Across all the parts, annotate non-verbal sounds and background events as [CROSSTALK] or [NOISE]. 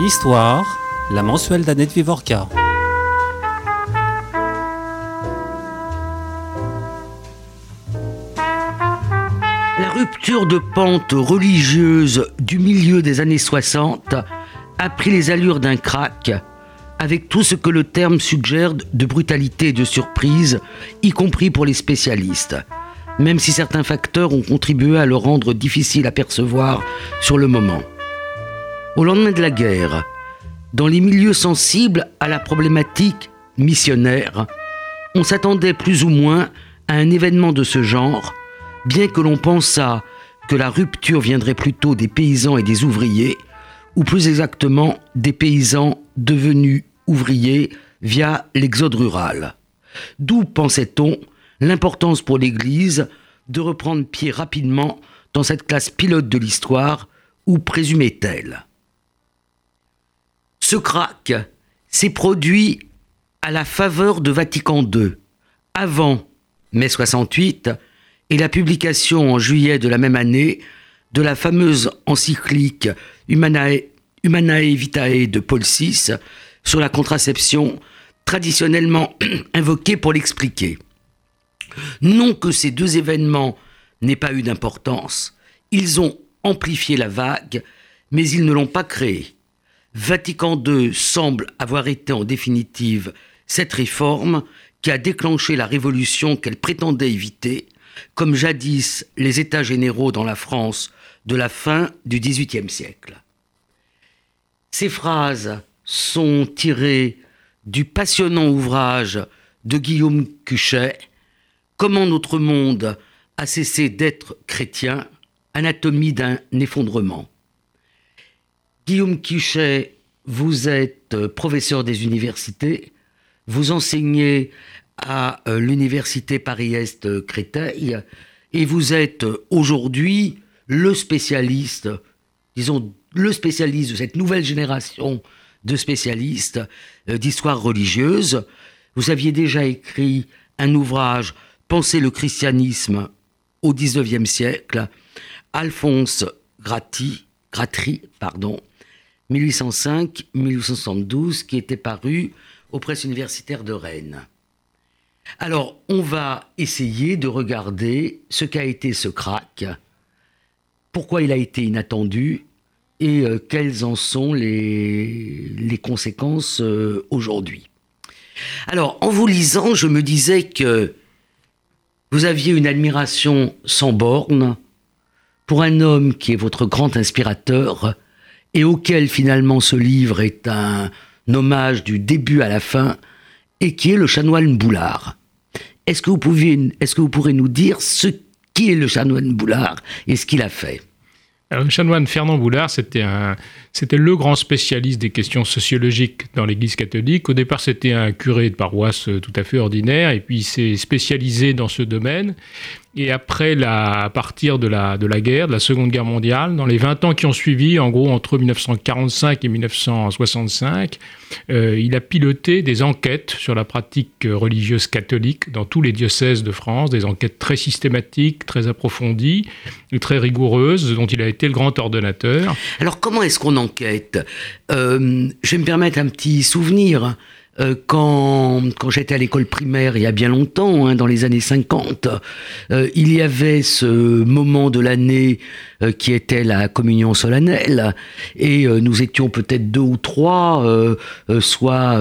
Histoire, la mensuelle d'Annette Vivorca. La rupture de pente religieuse du milieu des années 60 a pris les allures d'un crack, avec tout ce que le terme suggère de brutalité et de surprise, y compris pour les spécialistes, même si certains facteurs ont contribué à le rendre difficile à percevoir sur le moment. Au lendemain de la guerre, dans les milieux sensibles à la problématique missionnaire, on s'attendait plus ou moins à un événement de ce genre, bien que l'on pensât que la rupture viendrait plutôt des paysans et des ouvriers, ou plus exactement des paysans devenus ouvriers via l'exode rural. D'où, pensait-on, l'importance pour l'Église de reprendre pied rapidement dans cette classe pilote de l'histoire, ou présumait-elle Ce crack s'est produit à la faveur de Vatican II, avant mai 68, et la publication en juillet de la même année de la fameuse encyclique Humanae, Humanae Vitae de Paul VI sur la contraception, traditionnellement [CLEARS THROAT] invoquée pour l'expliquer. Non que ces deux événements n'aient pas eu d'importance, ils ont amplifié la vague, mais ils ne l'ont pas créée. Vatican II semble avoir été en définitive cette réforme qui a déclenché la révolution qu'elle prétendait éviter comme jadis les États généraux dans la France de la fin du XVIIIe siècle. Ces phrases sont tirées du passionnant ouvrage de Guillaume Cuchet, Comment notre monde a cessé d'être chrétien, anatomie d'un effondrement. Guillaume Cuchet, vous êtes professeur des universités, vous enseignez à euh, l'université Paris-Est Créteil et vous êtes aujourd'hui le spécialiste, disons le spécialiste de cette nouvelle génération de spécialistes euh, d'histoire religieuse. Vous aviez déjà écrit un ouvrage Penser le christianisme au XIXe siècle, Alphonse Gratti, Gratry, pardon, 1805-1872, qui était paru aux presses universitaires de Rennes. Alors, on va essayer de regarder ce qu'a été ce crack, pourquoi il a été inattendu et euh, quelles en sont les, conséquences euh, aujourd'hui. Alors, en vous lisant, je me disais que vous aviez une admiration sans borne pour un homme qui est votre grand inspirateur et auquel finalement ce livre est un hommage du début à la fin, et qui est le chanoine Boulard. Est-ce que, vous est-ce que vous pourrez nous dire ce qui est le chanoine Boulard et ce qu'il a fait? Le chanoine Fernand Boulard, c'était un, c'était le grand spécialiste des questions sociologiques dans l'Église catholique. Au départ, c'était un curé de paroisse tout à fait ordinaire, et puis il s'est spécialisé dans ce domaine. Et après, la, à partir de la, de la guerre, de la Seconde Guerre mondiale, dans les 20 ans qui ont suivi, en gros entre 1945 et 1965, euh, il a piloté des enquêtes sur la pratique religieuse catholique dans tous les diocèses de France, des enquêtes très systématiques, très approfondies, très rigoureuses, dont il a été le grand ordonnateur. Alors comment est-ce qu'on euh, Je vais me permettre un petit souvenir. Euh, quand, quand j'étais à l'école primaire il y a bien longtemps, hein, dans les années 50, euh, il y avait ce moment de l'année qui était la communion solennelle, et nous étions peut-être deux ou trois, soit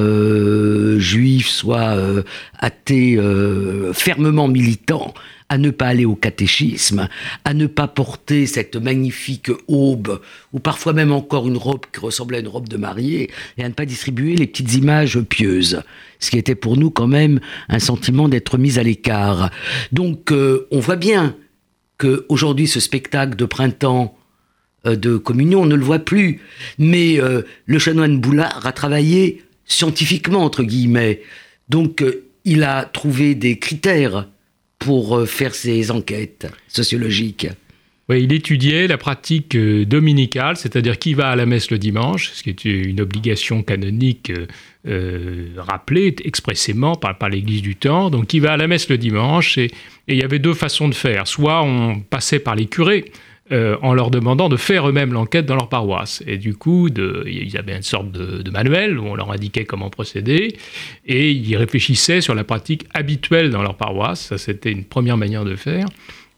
juifs, soit athées, fermement militants à ne pas aller au catéchisme, à ne pas porter cette magnifique aube, ou parfois même encore une robe qui ressemblait à une robe de mariée, et à ne pas distribuer les petites images pieuses. Ce qui était pour nous quand même un sentiment d'être mis à l'écart. Donc euh, on voit bien qu'aujourd'hui ce spectacle de printemps euh, de communion, on ne le voit plus. Mais euh, le chanoine Boulard a travaillé scientifiquement, entre guillemets. Donc il a trouvé des critères pour euh, faire ses enquêtes sociologiques oui, il étudiait la pratique euh, dominicale, c'est-à-dire qui va à la messe le dimanche, ce qui est une obligation canonique euh, rappelée expressément par, par l'Église du temps. Donc, qui va à la messe le dimanche, et, il y avait deux façons de faire. Soit on passait par les curés, euh, en leur demandant de faire eux-mêmes l'enquête dans leur paroisse. Et du coup, ils avaient une sorte de, manuel où on leur indiquait comment procéder, et ils réfléchissaient sur la pratique habituelle dans leur paroisse. Ça, c'était une première manière de faire.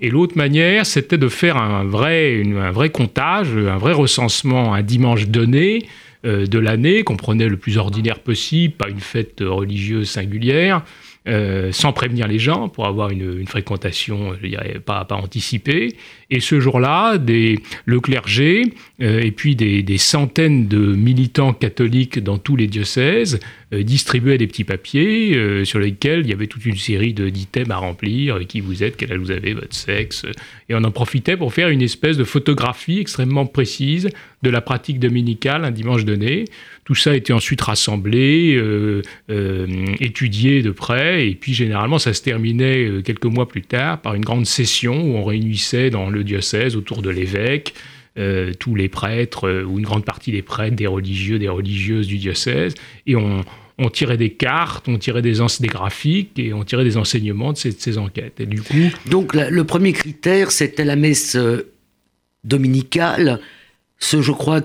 Et l'autre manière, c'était de faire un vrai, un vrai comptage, un vrai recensement un dimanche donné euh, de l'année, qu'on prenait le plus ordinaire possible, pas une fête religieuse singulière, euh, sans prévenir les gens pour avoir une, fréquentation, je dirais, pas anticipée. Et ce jour-là, le clergé euh, et puis des, centaines de militants catholiques dans tous les diocèses euh, distribuaient des petits papiers sur lesquels il y avait toute une série d'items à remplir, qui vous êtes, quel âge vous avez, votre sexe. Et on en profitait pour faire une espèce de photographie extrêmement précise de la pratique dominicale un dimanche donné. Tout ça été ensuite rassemblé, euh, euh, étudié de près, et puis généralement ça se terminait euh, quelques mois plus tard par une grande session où on réunissait dans le diocèse autour de l'évêque tous les prêtres, ou une grande partie des prêtres, des religieux, des religieuses du diocèse, et on, tirait des cartes, on tirait des, des, graphiques et on tirait des enseignements de ces, enquêtes. Et du coup, Donc le premier critère, c'était la messe dominicale. Ce, je crois,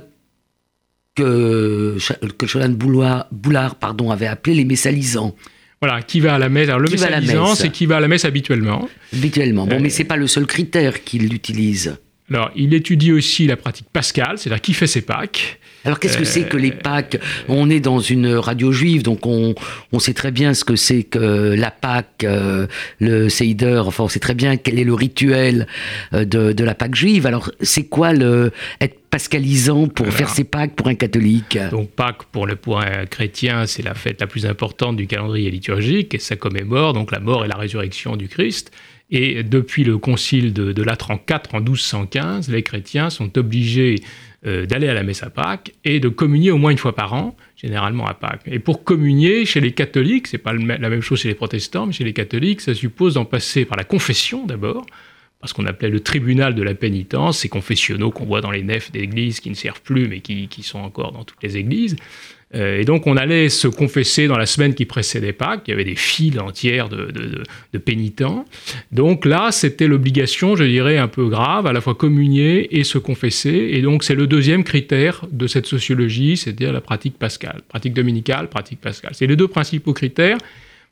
que, que Boulard, pardon, avait appelé les messalisants. Voilà, qui va à la messe Alors le messalisant, c'est qui va à la messe habituellement. Habituellement. Bon, mais euh, c'est pas le seul critère qu'il utilise. Alors, il étudie aussi la pratique pascale, c'est-à-dire qui fait ses Pâques. Alors qu'est-ce que c'est que les Pâques? On est dans une radio juive, donc on, sait très bien ce que c'est que la Pâque, euh, le Seider, enfin on sait très bien quel est le rituel euh, de, la Pâque juive. Alors c'est quoi le être pascalisant pour faire ses Pâques pour un catholique Donc Pâques pour le point chrétien, c'est la fête la plus importante du calendrier liturgique et ça commémore donc la mort et la résurrection du Christ. Et depuis le concile de, de Latran IV en 1215, les chrétiens sont obligés euh, d'aller à la messe à Pâques et de communier au moins une fois par an, généralement à Pâques. Et pour communier, chez les catholiques, c'est pas la même chose chez les protestants, mais chez les catholiques, ça suppose d'en passer par la confession d'abord, parce qu'on appelait le tribunal de la pénitence, ces confessionnaux qu'on voit dans les nefs d'églises qui ne servent plus, mais qui, qui sont encore dans toutes les églises. Euh, et donc on allait se confesser dans la semaine qui précédait Pâques, il y avait des files entières de, de, pénitents. Donc là, c'était l'obligation, je dirais, un peu grave, à la fois communier et se confesser. Et donc c'est le deuxième critère de cette sociologie, c'est-à-dire la pratique pascale. Pratique dominicale, pratique pascale. C'est les deux principaux critères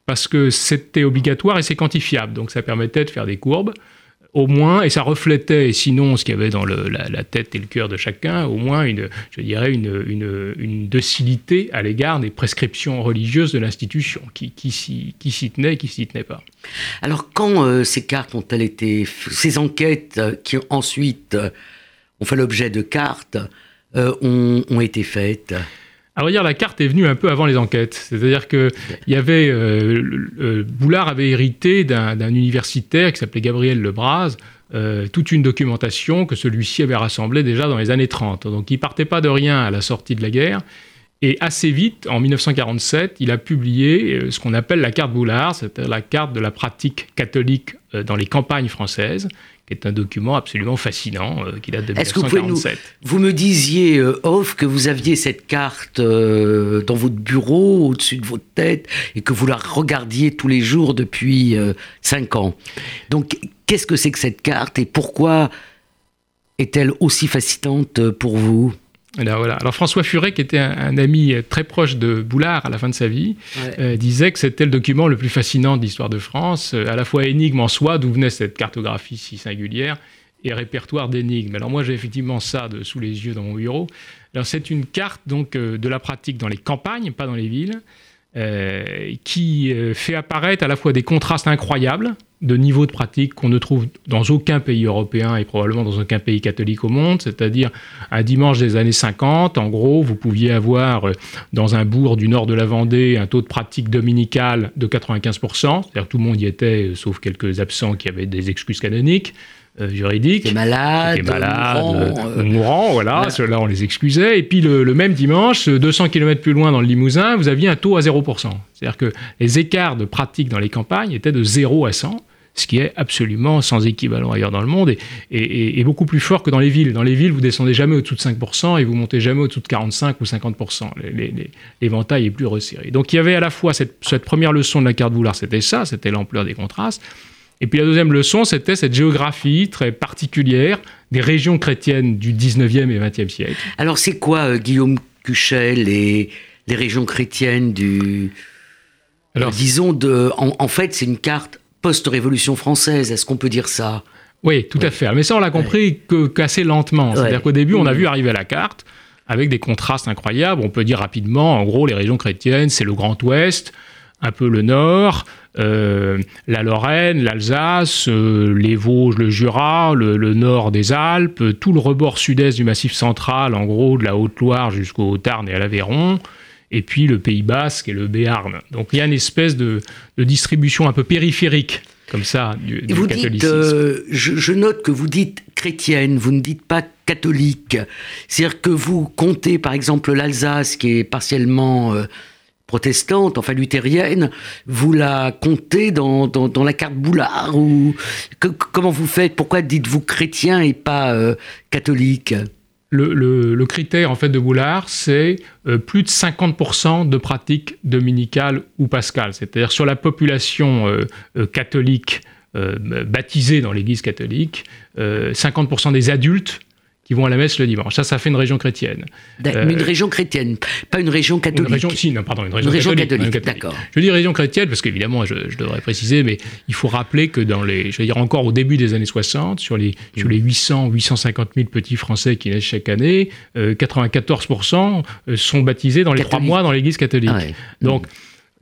parce que c'était obligatoire et c'est quantifiable. Donc ça permettait de faire des courbes au moins, et ça reflétait, sinon ce qu'il y avait dans la, tête et le cœur de chacun, au moins une, je dirais, une, docilité à l'égard des prescriptions religieuses de l'institution, qui, s'y tenait et qui s'y tenait pas. Alors quand euh, ces cartes ont-elles été, ces enquêtes euh, qui ensuite euh, ont fait l'objet de cartes, ont été faites? La carte est venue un peu avant les enquêtes. C'est-à-dire que avait, euh, Boulard avait hérité d'un universitaire qui s'appelait Gabriel Lebras, euh, toute une documentation que celui-ci avait rassemblée déjà dans les années 30. Donc il partait pas de rien à la sortie de la guerre. Et assez vite, en 1947, il a publié euh, ce qu'on appelle la carte Boulard, c'est-à-dire la carte de la pratique catholique dans les campagnes françaises, qui est un document absolument fascinant euh, qui date de 1947. Vous, vous, me disiez, euh, Off, que vous aviez cette carte euh, dans votre bureau, au-dessus de votre tête, et que vous la regardiez tous les jours depuis cinq ans. Donc, qu'est-ce que c'est que cette carte et pourquoi est-elle aussi fascinante pour vous? Alors, François Furet, qui était un, ami très proche de Boulard à la fin de sa vie, euh, disait que c'était le document le plus fascinant de l'histoire de France, euh, à la fois énigme en soi, d'où venait cette cartographie si singulière, et répertoire d'énigmes. Alors moi j'ai effectivement ça de, sous les yeux dans mon bureau. Alors c'est une carte donc euh, de la pratique dans les campagnes, pas dans les villes, qui fait apparaître à la fois des contrastes incroyables de niveau de pratique qu'on ne trouve dans aucun pays européen et probablement dans aucun pays catholique au monde, c'est-à-dire un dimanche des années 50, en gros, vous pouviez avoir euh, dans un bourg du nord de la Vendée un taux de pratique dominicale de 95%, c'est-à-dire tout le monde y était, euh, sauf quelques absents qui avaient des excuses canoniques. Euh, juridiques, qui malades, malades mourants, voilà, ceux-là on les excusait. Et puis le, le, même dimanche, 200 km plus loin dans le Limousin, vous aviez un taux à 0%. C'est-à-dire que les écarts de pratique dans les campagnes étaient de 0 à 100 ce qui est absolument sans équivalent ailleurs dans le monde et, beaucoup plus fort que dans les villes. Dans les villes, vous descendez jamais au-dessous de 5% et vous montez jamais au-dessous de 45 ou 50%. L'éventail est plus resserré. Donc il y avait à la fois cette, première leçon de la carte Boulard, c'était ça, c'était l'ampleur des contrastes. Et puis la deuxième leçon, c'était cette géographie très particulière des régions chrétiennes du 19e et 20e siècle. Alors c'est quoi, euh, Guillaume Cuchel, les, les régions chrétiennes du... Alors, disons, de, en, fait, c'est une carte post-révolution française, est-ce qu'on peut dire ça? Oui, tout à fait. Mais ça, on l'a compris que qu'assez lentement. C'est-à-dire qu'au début, on a vu arriver la carte avec des contrastes incroyables. On peut dire rapidement, en gros, les régions chrétiennes, c'est le Grand Ouest, un peu le Nord, euh, la Lorraine, l'Alsace, euh, les Vosges, le Jura, le, nord des Alpes, tout le rebord sud-est du Massif central, en gros de la Haute-Loire jusqu'au Tarn et à l'Aveyron, et puis le Pays Basque et le Béarn. Donc il y a une espèce de, distribution un peu périphérique comme ça du, vous catholicisme. Euh, je, note que vous dites chrétienne, vous ne dites pas catholique. C'est-à-dire que vous comptez par exemple l'Alsace qui est partiellement protestante, enfin luthérienne, vous la comptez dans, la carte Boulard ou comment vous faites? Pourquoi dites-vous chrétien et pas euh, catholique? Le, le, critère en fait de Boulard, c'est euh, plus de 50% de pratiques dominicales ou pascales. C'est-à-dire sur la population euh, catholique baptisée dans l'Église catholique, 50% des adultes qui vont à la messe le dimanche. Ça, ça fait une région chrétienne. une euh, région chrétienne, pas une région catholique. Une région, si, non, pardon, une région, catholique. D'accord. Je dis région chrétienne parce qu'évidemment, je, devrais préciser, mais il faut rappeler que dans les, je veux dire encore au début des années 60, sur les, sur les 800, 850 000 petits Français qui naissent chaque année, 94% euh, sont baptisés dans les trois mois dans l'Église catholique. Ah Donc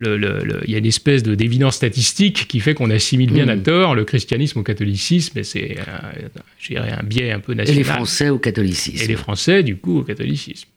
il y a une espèce de d'évidence statistique qui fait qu'on assimile bien à mm. tort le christianisme au catholicisme, et c'est, un, un biais un peu national. Et les Français au catholicisme. Et les Français, du coup, au catholicisme.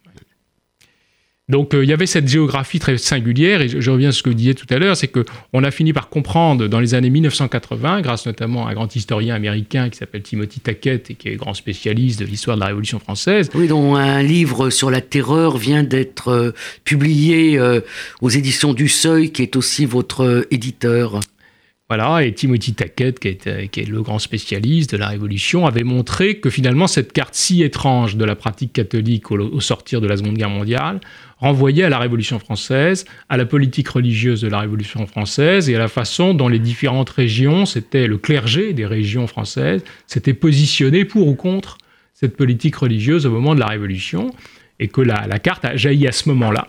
Donc euh, il y avait cette géographie très singulière, et je, reviens à ce que vous disiez tout à l'heure, c'est qu'on a fini par comprendre dans les années 1980, grâce notamment à un grand historien américain qui s'appelle Timothy Tackett et qui est grand spécialiste de l'histoire de la Révolution française. Oui, dont un livre sur la terreur vient d'être euh, publié euh, aux éditions du Seuil, qui est aussi votre éditeur. Voilà, et Timothy Tackett, qui est, qui est, le grand spécialiste de la Révolution, avait montré que finalement cette carte si étrange de la pratique catholique au sortir de la Seconde Guerre mondiale renvoyait à la Révolution française, à la politique religieuse de la Révolution française et à la façon dont les différentes régions, c'était le clergé des régions françaises, s'étaient positionnés pour ou contre cette politique religieuse au moment de la Révolution, et que la carte a jailli à ce moment-là.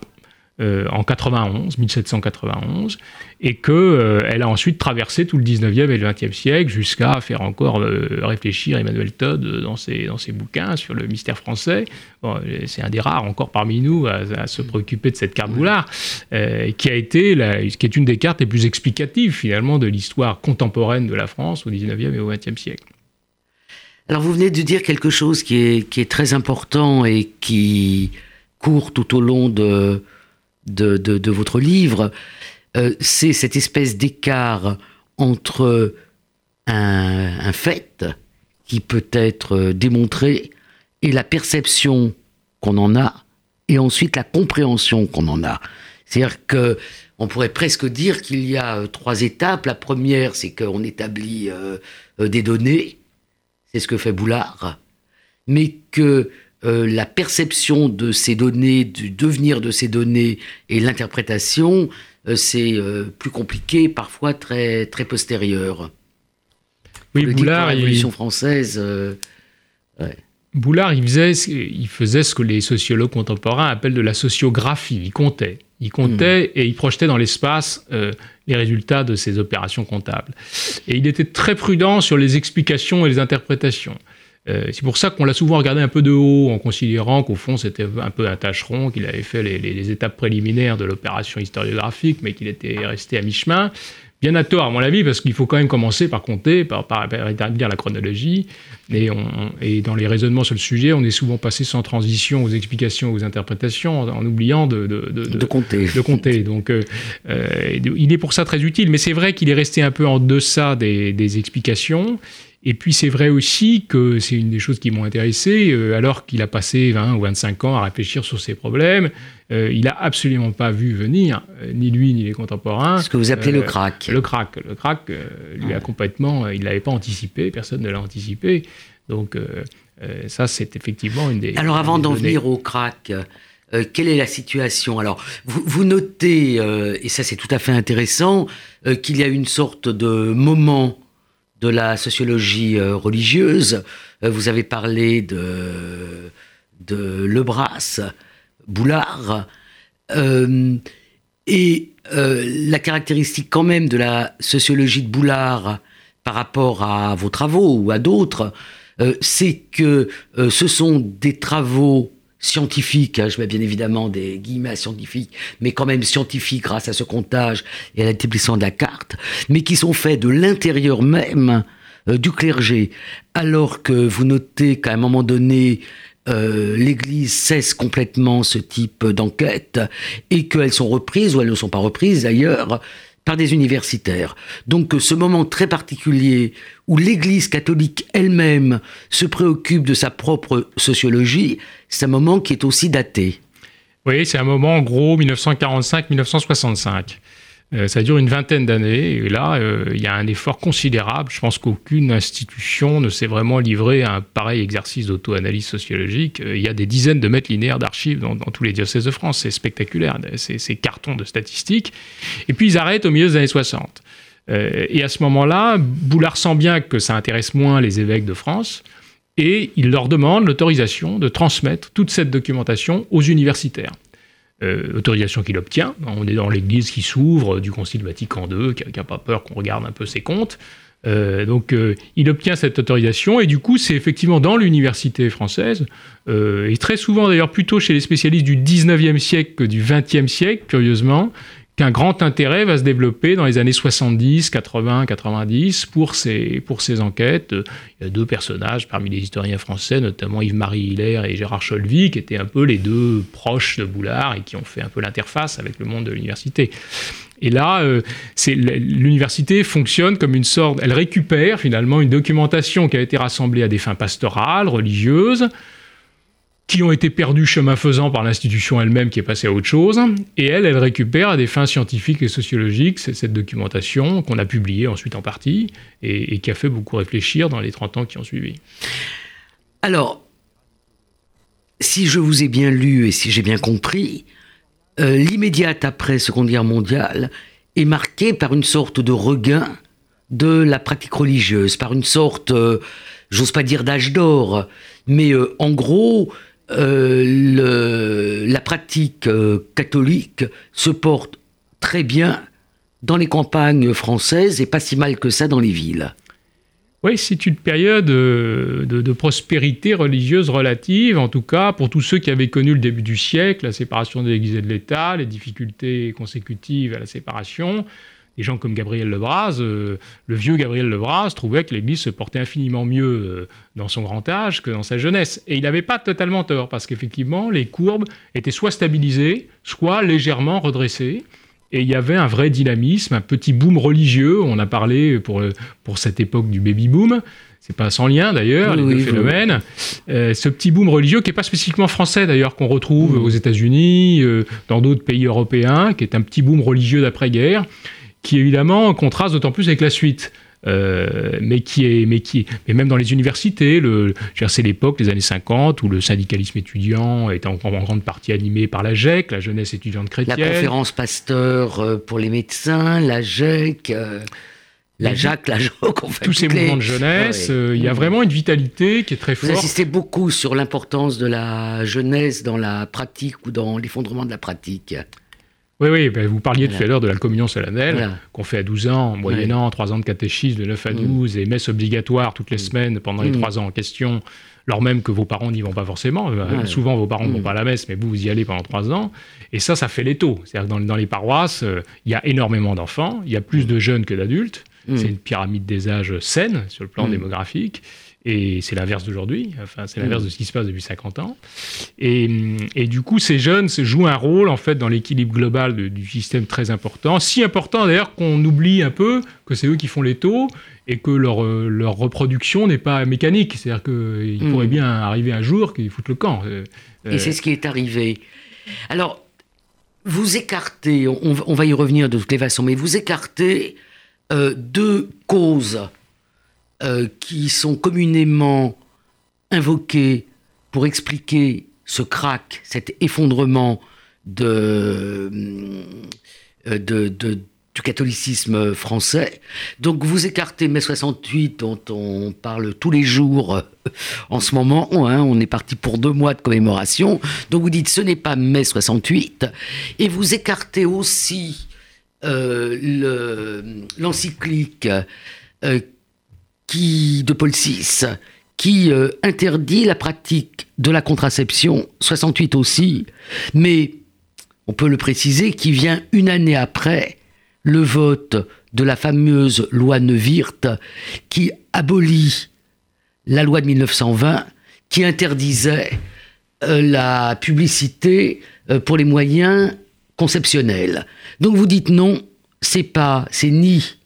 Euh, en 91, 1791, et qu'elle euh, a ensuite traversé tout le 19e et le 20e siècle jusqu'à faire encore euh, réfléchir Emmanuel Todd dans ses, dans ses bouquins sur le mystère français. c'est un des rares encore parmi nous à, se préoccuper de cette carte Boulard, qui a été qui est une des cartes les plus explicatives finalement de l'histoire contemporaine de la France au 19e et au 20e siècle. Alors vous venez de dire quelque chose qui est, qui est très important et qui court tout au long de, de, votre livre, euh, c'est cette espèce d'écart entre un, fait qui peut être démontré et la perception qu'on en a, et ensuite la compréhension qu'on en a. C'est-à-dire que on pourrait presque dire qu'il y a euh, trois étapes. La première, c'est qu'on établit euh, des données, c'est ce que fait Boulard, mais que euh, la perception de ces données, du devenir de ces données et l'interprétation, euh, c'est euh, plus compliqué, parfois très, très postérieur. Oui, Boulard. La Révolution française. Boulard, il faisait, il faisait ce que les sociologues contemporains appellent de la sociographie. Il comptait. Il comptait hmm. et il projetait dans l'espace les résultats de ses opérations comptables. Et il était très prudent sur les explications et les interprétations. Euh, c'est pour ça qu'on l'a souvent regardé un peu de haut, en considérant qu'au fond c'était un peu un tâcheron, qu'il avait fait les, étapes préliminaires de l'opération historiographique, mais qu'il était resté à mi-chemin. Bien à tort, à mon avis, parce qu'il faut quand même commencer par compter, par, par, établir la chronologie. Et, et, dans les raisonnements sur le sujet, on est souvent passé sans transition aux explications, aux interprétations, en, oubliant de, de, compter. De compter. Donc, euh, euh, il est pour ça très utile. Mais c'est vrai qu'il est resté un peu en deçà des, des explications. Et puis c'est vrai aussi que c'est une des choses qui m'ont intéressé, euh, alors qu'il a passé 20 ou 25 ans à réfléchir sur ces problèmes, euh, il n'a absolument pas vu venir, euh, ni lui ni les contemporains. Ce que vous appelez le crack. Le crack. Le crack, lui a complètement, il ne l'avait pas anticipé, personne ne l'a anticipé. Donc ça c'est effectivement une des... Alors avant d'en venir au crack, quelle est la situation? Alors, vous, vous notez, et ça c'est tout à fait intéressant, qu'il y a une sorte de moment de la sociologie religieuse. vous avez parlé de, de Lebras, Boulard. et la caractéristique quand même de la sociologie de Boulard par rapport à vos travaux ou à d'autres, c'est que ce sont des travaux scientifiques, hein, je mets bien évidemment des guillemets scientifiques, mais quand même scientifiques grâce à ce comptage et à l'établissement de la carte, mais qui sont faits de l'intérieur même euh, du clergé, alors que vous notez qu'à un moment donné, euh, l'Église cesse complètement ce type d'enquête et qu'elles sont reprises, ou elles ne sont pas reprises d'ailleurs, par des universitaires. Donc ce moment très particulier où l'Église catholique elle-même se préoccupe de sa propre sociologie, c'est un moment qui est aussi daté. Oui, c'est un moment en gros 1945-1965. Euh, ça dure une vingtaine d'années et là, euh, il y a un effort considérable. Je pense qu'aucune institution ne s'est vraiment livrée à un pareil exercice d'auto-analyse sociologique. Euh, il y a des dizaines de mètres linéaires d'archives dans, tous les diocèses de France. C'est spectaculaire, ces cartons de statistiques. Et puis ils arrêtent au milieu des années 60. et à ce moment-là, Boulard sent bien que ça intéresse moins les évêques de France et il leur demande l'autorisation de transmettre toute cette documentation aux universitaires. Euh, autorisation qu'il obtient. On est dans l'église qui s'ouvre du Concile Vatican II, qui n'a pas peur qu'on regarde un peu ses comptes. Euh, donc euh, il obtient cette autorisation et du coup c'est effectivement dans l'université française et très souvent d'ailleurs plutôt chez les spécialistes du 19e siècle que du 20e siècle curieusement qu'un grand intérêt va se développer dans les années 70, 80, 90 pour ces, pour ces enquêtes. Il y a deux personnages parmi les historiens français, notamment Yves-Marie Hiller et Gérard Cholvy, qui étaient un peu les deux proches de Boulard et qui ont fait un peu l'interface avec le monde de l'université. Et là, euh, l'université fonctionne comme une sorte, elle récupère finalement une documentation qui a été rassemblée à des fins pastorales, religieuses, qui ont été perdus chemin faisant par l'institution elle-même qui est passée à autre chose. Et elle, elle récupère à des fins scientifiques et sociologiques cette documentation qu'on a publiée ensuite en partie et, qui a fait beaucoup réfléchir dans les 30 ans qui ont suivi. Alors, si je vous ai bien lu et si j'ai bien compris, euh, l'immédiate après Seconde Guerre mondiale est marquée par une sorte de regain de la pratique religieuse, par une sorte, euh, j'ose pas dire d'âge d'or, mais euh, en gros, euh, la pratique euh, catholique se porte très bien dans les campagnes françaises et pas si mal que ça dans les villes. Oui, c'est une période euh, de, prospérité religieuse relative, en tout cas pour tous ceux qui avaient connu le début du siècle, la séparation de l'Église et de l'État, les difficultés consécutives à la séparation des gens comme Gabriel Lebras, euh, le vieux Gabriel Lebras trouvait que l'Église se portait infiniment mieux euh, dans son grand âge que dans sa jeunesse. Et il n'avait pas totalement tort, parce qu'effectivement, les courbes étaient soit stabilisées, soit légèrement redressées. Et il y avait un vrai dynamisme, un petit boom religieux. On a parlé pour, pour cette époque du baby boom. C'est pas sans lien d'ailleurs, les deux phénomènes. Euh, ce petit boom religieux qui n'est pas spécifiquement français d'ailleurs, qu'on retrouve mmh. aux États-Unis, dans d'autres pays européens, qui est un petit boom religieux d'après-guerre qui évidemment contraste d'autant plus avec la suite. Euh, mais qui est, mais qui, mais même dans les universités, le, c'est l'époque, les années 50, où le syndicalisme étudiant était en, en, grande partie animé par la GEC, la jeunesse étudiante chrétienne. La conférence pasteur euh, pour les médecins, la GEC. Euh, la JAC, la JOC, fait tous ces mouvements de jeunesse, il y a vraiment une vitalité qui est très forte. Vous insistez beaucoup sur l'importance de la jeunesse dans la pratique ou dans l'effondrement de la pratique. Oui, oui, ben, vous parliez tout à l'heure de la communion solennelle, qu'on fait à 12 ans, moyennant 3 ans de catéchisme de 9 à 12, mm. et messe obligatoire toutes les mm. semaines pendant les 3 mm. ans en question, alors même que vos parents n'y vont pas forcément. Euh, souvent, vos parents ne vont pas à la messe, mais vous, vous y allez pendant 3 ans. Et ça, ça fait l'étau. C'est-à-dire que dans, dans les paroisses, euh, il y a énormément d'enfants, il y a plus de jeunes que d'adultes. C'est une pyramide des âges saine sur le plan démographique. Et c'est l'inverse d'aujourd'hui, enfin, c'est l'inverse mm. de ce qui se passe depuis 50 ans. Et, et, du coup, ces jeunes jouent un rôle, en fait, dans l'équilibre global du système très important. Si important, d'ailleurs, qu'on oublie un peu que c'est eux qui font les taux et que leur, euh, leur reproduction n'est pas mécanique. C'est-à-dire qu'il mm. pourrait bien arriver un jour qu'ils foutent le camp. Euh, et c'est ce qui est arrivé. Alors, vous écartez, on, va y revenir de toutes les façons, mais vous écartez euh, deux causes euh, qui sont communément invoqués pour expliquer ce crack, cet effondrement de, euh, du catholicisme français. Donc vous écartez mai 68 dont on parle tous les jours euh, en ce moment. Hein. on est parti pour deux mois de commémoration. Donc vous dites ce n'est pas mai 68. Et vous écartez aussi euh, l'encyclique euh, de Paul VI qui interdit la pratique de la contraception, 68 aussi, mais on peut le préciser, qui vient une année après le vote de la fameuse loi Neuwirth qui abolit la loi de 1920 qui interdisait euh, la publicité euh, pour les moyens conceptionnels. Donc vous dites non, c'est pas, c'est ni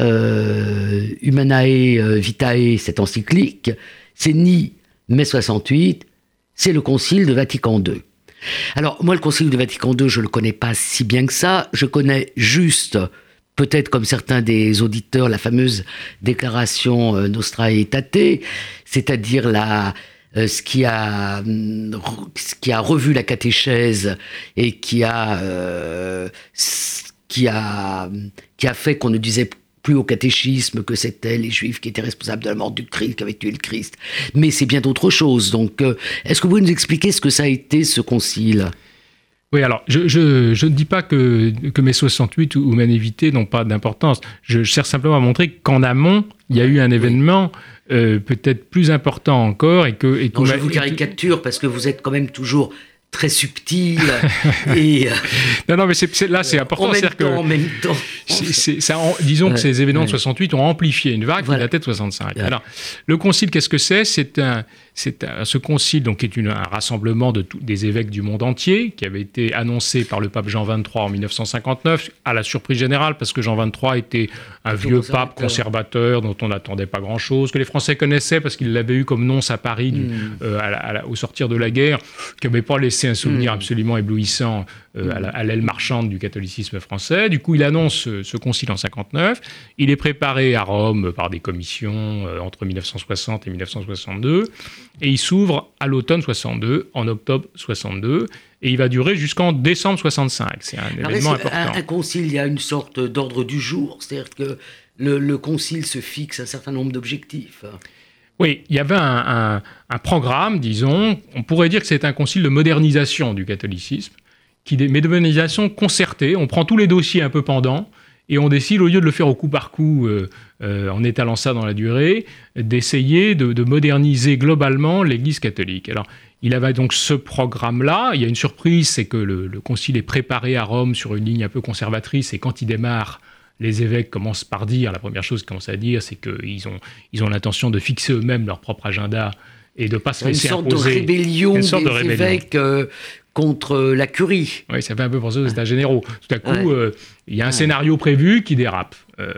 euh, Humanae Vitae, cette encyclique, c'est ni mai 68, c'est le Concile de Vatican II. Alors, moi, le Concile du Vatican II, je ne le connais pas si bien que ça. Je connais juste, peut-être comme certains des auditeurs, la fameuse déclaration euh, Nostra Aetate, c'est-à-dire la, euh, ce, qui a, ce qui a revu la catéchèse et qui a, euh, qui a, qui a fait qu'on ne disait plus au catéchisme que c'était les juifs qui étaient responsables de la mort du Christ, qui avaient tué le Christ. Mais c'est bien d'autre chose. Donc, euh, est-ce que vous pouvez nous expliquer ce que ça a été, ce concile? Oui, alors je, je, ne dis pas que, que mes 68 ou, Manévité n'ont pas d'importance. Je, cherche simplement à montrer qu'en amont, il y a eu un événement euh, peut-être plus important encore. Et que, et je vous caricature parce que vous êtes quand même toujours très subtil. [LAUGHS] et, euh, non, non, mais là, c'est important. En même temps, en même temps. ça, disons que ces événements de 68 ont amplifié une vague qui datait de 65. Alors, le concile, qu'est-ce que c'est? C'est un, c'est ce concile, donc, est une, un rassemblement de des évêques du monde entier, qui avait été annoncé par le pape Jean XXIII en 1959, à la surprise générale, parce que Jean XXIII était un vieux pape conservateur dont on n'attendait pas grand-chose, que les Français connaissaient parce qu'il l'avait eu comme nonce à Paris hmm. euh, au sortir de la guerre, qui n'avait pas laissé un souvenir hmm. absolument éblouissant euh, à l'aile marchande du catholicisme français. Du coup, il annonce ce, concile en 59. Il est préparé à Rome par des commissions euh, entre 1960 et 1962. Et il s'ouvre à l'automne 62, en octobre 62, et il va durer jusqu'en décembre 65. C'est un événement important. Un, concile, il y a une sorte d'ordre du jour, c'est-à-dire que le, concile se fixe un certain nombre d'objectifs? Oui, il y avait un, programme, disons, on pourrait dire que c'est un concile de modernisation du catholicisme, qui, mais de modernisation concertée. On prend tous les dossiers un peu pendants, et on décide, au lieu de le faire au coup par coup, euh, euh, en étalant ça dans la durée, d'essayer de, moderniser globalement l'Église catholique. Alors, il avait donc ce programme-là. Il y a une surprise, c'est que le, concile est préparé à Rome sur une ligne un peu conservatrice, et quand il démarre, les évêques commencent par dire, la première chose qu'ils commencent à dire, c'est qu'ils ont, ils ont l'intention de fixer eux-mêmes leur propre agenda et de ne pas se laisser imposer. Une sorte de rébellion des évêques euh, contre la curie. Oui, ça fait un peu penser aux États généraux. Tout à coup, euh, il y a un scénario prévu qui dérape. Euh,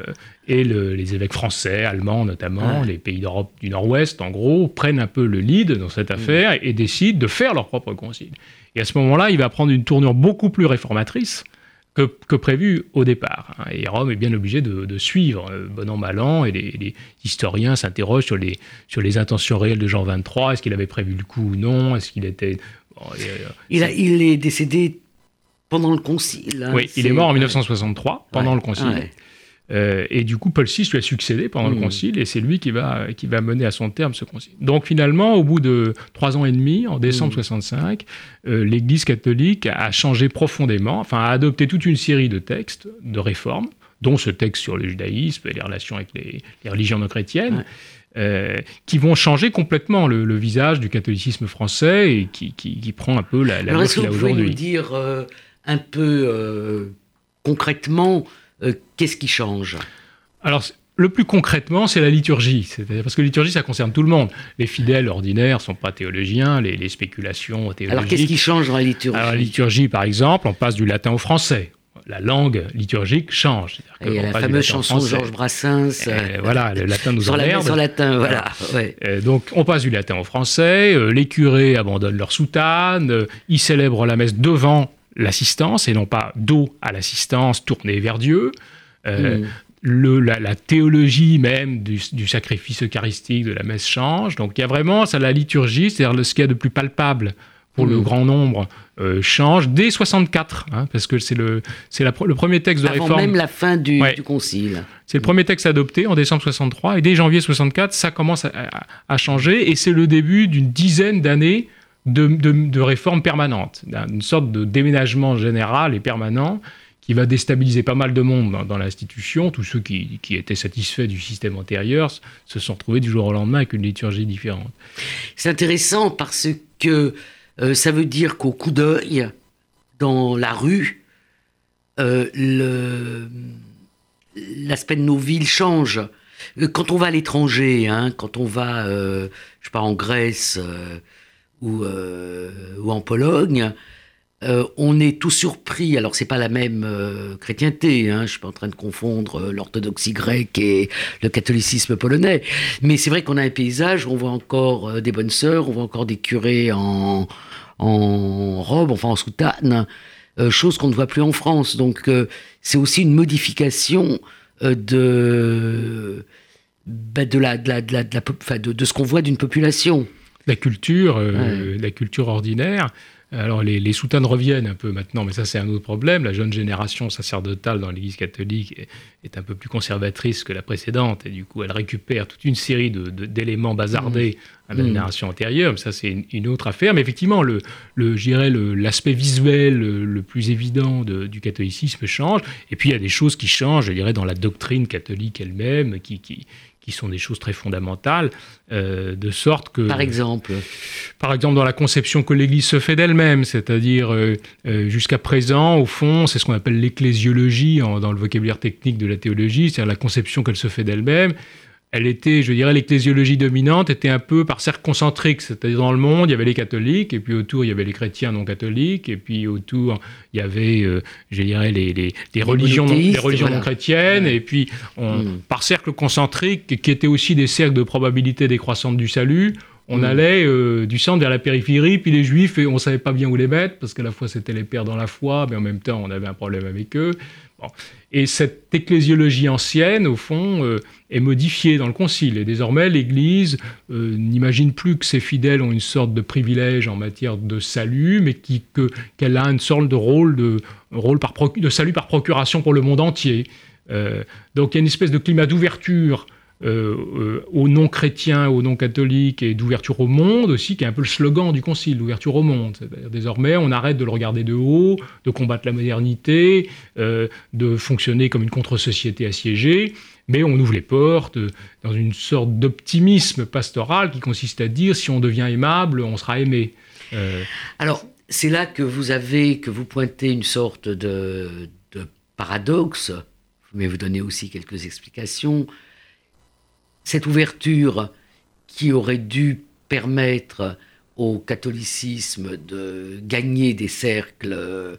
et les évêques français, allemands notamment, les pays d'Europe du Nord-Ouest, en gros, prennent un peu le lead dans cette mm. affaire et décident de faire leur propre concile. Et à ce moment-là, il va prendre une tournure beaucoup plus réformatrice que, prévu au départ. Hein. Et Rome est bien obligé de, suivre, euh, bon an, mal an, et les, historiens s'interrogent sur les, sur les intentions réelles de Jean XXIII. Est-ce qu'il avait prévu le coup ou non? Est-ce qu'il était euh, il, il, est décédé pendant le concile. Hein, oui, il est mort en 1963, pendant le concile. Euh, et du coup, Paul VI lui a succédé pendant le hmm. concile, et c'est lui qui va, qui va mener à son terme ce concile. Donc finalement, au bout de trois ans et demi, en décembre 65, hmm. euh, l'Église catholique a changé profondément, enfin a adopté toute une série de textes, de réformes, dont ce texte sur le judaïsme et les relations avec les, religions non chrétiennes. Euh, qui vont changer complètement le, visage du catholicisme français et qui, qui, prend un peu la, la Alors, qu'il a aujourd'hui. Vous dire euh, un peu euh, concrètement qu'est-ce qui change? Alors, le plus concrètement, c'est la liturgie. Parce que la liturgie, ça concerne tout le monde. Les fidèles ordinaires ne sont pas théologiens, les, les spéculations théologiques. Alors, qu'est-ce qui change dans la liturgie? Alors, la liturgie, par exemple, on passe du latin au français la langue liturgique change. Il y a la fameuse chanson de Georges Brassens. Euh, voilà, le latin nous [LAUGHS] emmerde. Sur latin, voilà. Euh, donc, on passe du latin au français. Euh, les curés abandonnent leur soutane. ils célèbrent la messe devant l'assistance et non pas dos à l'assistance tournée vers Dieu. Hmm. Le, la, théologie même du, sacrifice eucharistique, de la messe change. Donc il y a vraiment ça, la liturgie, c'est-à-dire ce qu'il y a de plus palpable pour le Mm. grand nombre, euh, change dès 64, hein, parce que c'est le, c'est le premier texte de Avant réforme. même la fin du, Ouais. du concile. C'est le premier texte adopté en décembre 63 et dès janvier 64, ça commence à, changer et c'est le début d'une dizaine d'années de, de, de réformes permanentes, d'une sorte de déménagement général et permanent qui va déstabiliser pas mal de monde dans, dans l'institution. Tous ceux qui, qui étaient satisfaits du système antérieur se sont retrouvés du jour au lendemain avec une liturgie différente. C'est intéressant parce que euh, ça veut dire qu'au coup d'œil, dans la rue, euh, l'aspect de nos villes change. Euh, Quand on va à l'étranger, hein, quand on va, je sais pas, en Grèce ou en Pologne, euh, on est tout surpris. Alors, c'est pas la même euh, chrétienté. Hein, je suis pas en train de confondre euh, l'orthodoxie grecque et le catholicisme polonais. Mais c'est vrai qu'on a un paysage où on voit encore des bonnes sœurs, on voit encore des curés en, en robe, enfin en soutane, chose qu'on ne voit plus en France. Donc, c'est aussi une modification de, bah, de, la, de, la, de, la, de, la pop- enfin, de- de ce qu'on voit d'une population. La culture, la culture ordinaire. Alors les, les soutanes reviennent un peu maintenant, mais ça c'est un autre problème. La jeune génération sacerdotale dans l'Église catholique est, est un peu plus conservatrice que la précédente, et du coup elle récupère toute une série de- de- d'éléments bazardés à la Mmh. génération antérieure. Mais ça c'est une, une autre affaire. Mais effectivement, le, le, l'aspect visuel le, le plus évident de- du catholicisme change. Et puis il y a des choses qui changent, je dirais, dans la doctrine catholique elle-même, qui, qui, qui sont des choses très fondamentales, euh, de sorte que... Par exemple. Par exemple, dans la conception que l'Église se fait d'elle-même, c'est-à-dire euh, euh, jusqu'à présent, au fond, c'est ce qu'on appelle l'ecclésiologie en- dans le vocabulaire technique de la théologie, c'est-à-dire la conception qu'elle se fait d'elle-même. Elle était, je dirais, l'ecclésiologie dominante était un peu par cercle concentrique, c'est-à-dire dans le monde, il y avait les catholiques, et puis autour, il y avait les chrétiens non catholiques, et puis autour, il y avait, euh, je dirais, les, les, les religions, non, les monothéistes, religions voilà. non chrétiennes, Ouais. et puis on- Mm. par cercle concentrique, qui étaient aussi des cercles de probabilité décroissante du salut, on Mm. allait euh, du centre vers la périphérie, puis les juifs, et on savait pas bien où les mettre, parce qu'à la fois c'était les pères dans la foi, mais en même temps on avait un problème avec eux. Et cette ecclésiologie ancienne, au fond, euh, est modifiée dans le Concile. Et désormais, l'Église euh, n'imagine plus que ses fidèles ont une sorte de privilège en matière de salut, mais qu'elle a une sorte de rôle, de, rôle par de salut par procuration pour le monde entier. Euh, donc il y a une espèce de climat d'ouverture euh, euh, aux non-chrétiens, aux non-catholiques et d'ouverture au monde aussi, qui est un peu le slogan du Concile, l'ouverture au monde. C'est-à-dire, désormais, on arrête de le regarder de haut, de combattre la modernité, euh, de fonctionner comme une contre-société assiégée, mais on ouvre les portes euh, dans une sorte d'optimisme pastoral qui consiste à dire si on devient aimable, on sera aimé. Alors, c'est là que vous avez, que vous pointez une sorte de paradoxe, mais vous donnez aussi quelques explications. Cette ouverture qui aurait dû permettre au catholicisme de gagner des cercles,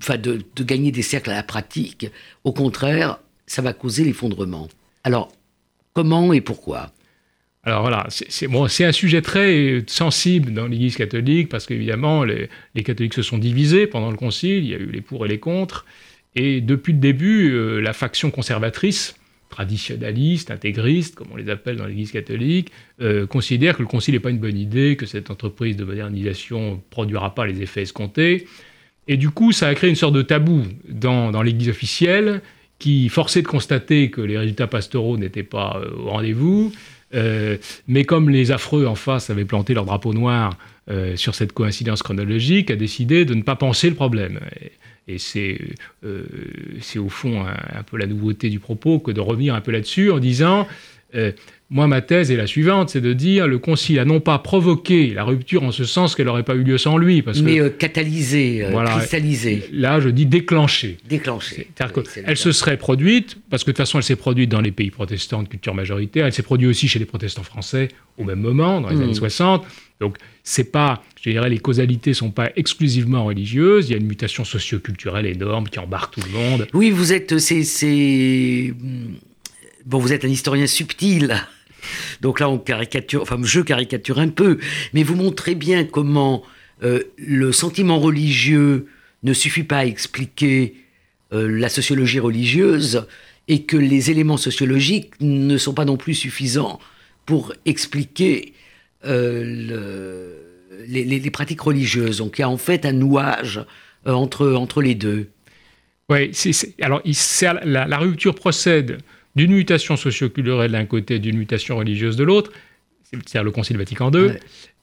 enfin de, gagner des cercles à la pratique, au contraire, ça va causer l'effondrement. Alors, comment et pourquoi? Alors voilà, c'est un sujet très sensible dans l'Église catholique parce qu'évidemment, les, les catholiques se sont divisés pendant le Concile, il y a eu les pour et les contre, et depuis le début, euh, la faction conservatrice, traditionnaliste, intégriste, comme on les appelle dans l'Église catholique, euh, considère que le Concile n'est pas une bonne idée, que cette entreprise de modernisation ne produira pas les effets escomptés. Et du coup, ça a créé une sorte de tabou dans, dans l'Église officielle qui forçait de constater que les résultats pastoraux n'étaient pas euh, au rendez-vous. Euh, mais comme les affreux en face avaient planté leur drapeau noir sur cette coïncidence chronologique, a décidé de ne pas penser le problème. Et c'est euh, c'est au fond un, un peu la nouveauté du propos que de revenir un peu là-dessus en disant euh, moi, ma thèse est la suivante, c'est de dire le Concile a non pas provoqué la rupture en ce sens qu'elle n'aurait pas eu lieu sans lui, parce Mais que euh, catalysé, euh, Voilà. cristallisé, là, je dis déclenché. déclenché. C'est-à-dire Oui, qu'elle se serait produite, parce que de toute façon, elle s'est produite dans les pays protestants de culture majoritaire, elle s'est produite aussi chez les protestants français au même moment, dans les Mm. années 60. Donc, c'est pas, je dirais, les causalités sont pas exclusivement religieuses, il y a une mutation socio-culturelle énorme qui embarque tout le monde. Oui, vous êtes, c'est, c'est, bon, vous êtes un historien subtil. [LAUGHS] Donc là, on caricature, enfin, je caricature un peu, mais vous montrez bien comment euh, le sentiment religieux ne suffit pas à expliquer euh, la sociologie religieuse et que les éléments sociologiques ne sont pas non plus suffisants pour expliquer euh, le- les, pratiques religieuses. Donc il y a en fait un nouage entre, entre les deux. Oui, alors la, rupture procède d'une mutation socioculturelle d'un côté, d'une mutation religieuse de l'autre, c'est-à-dire le Concile Vatican II.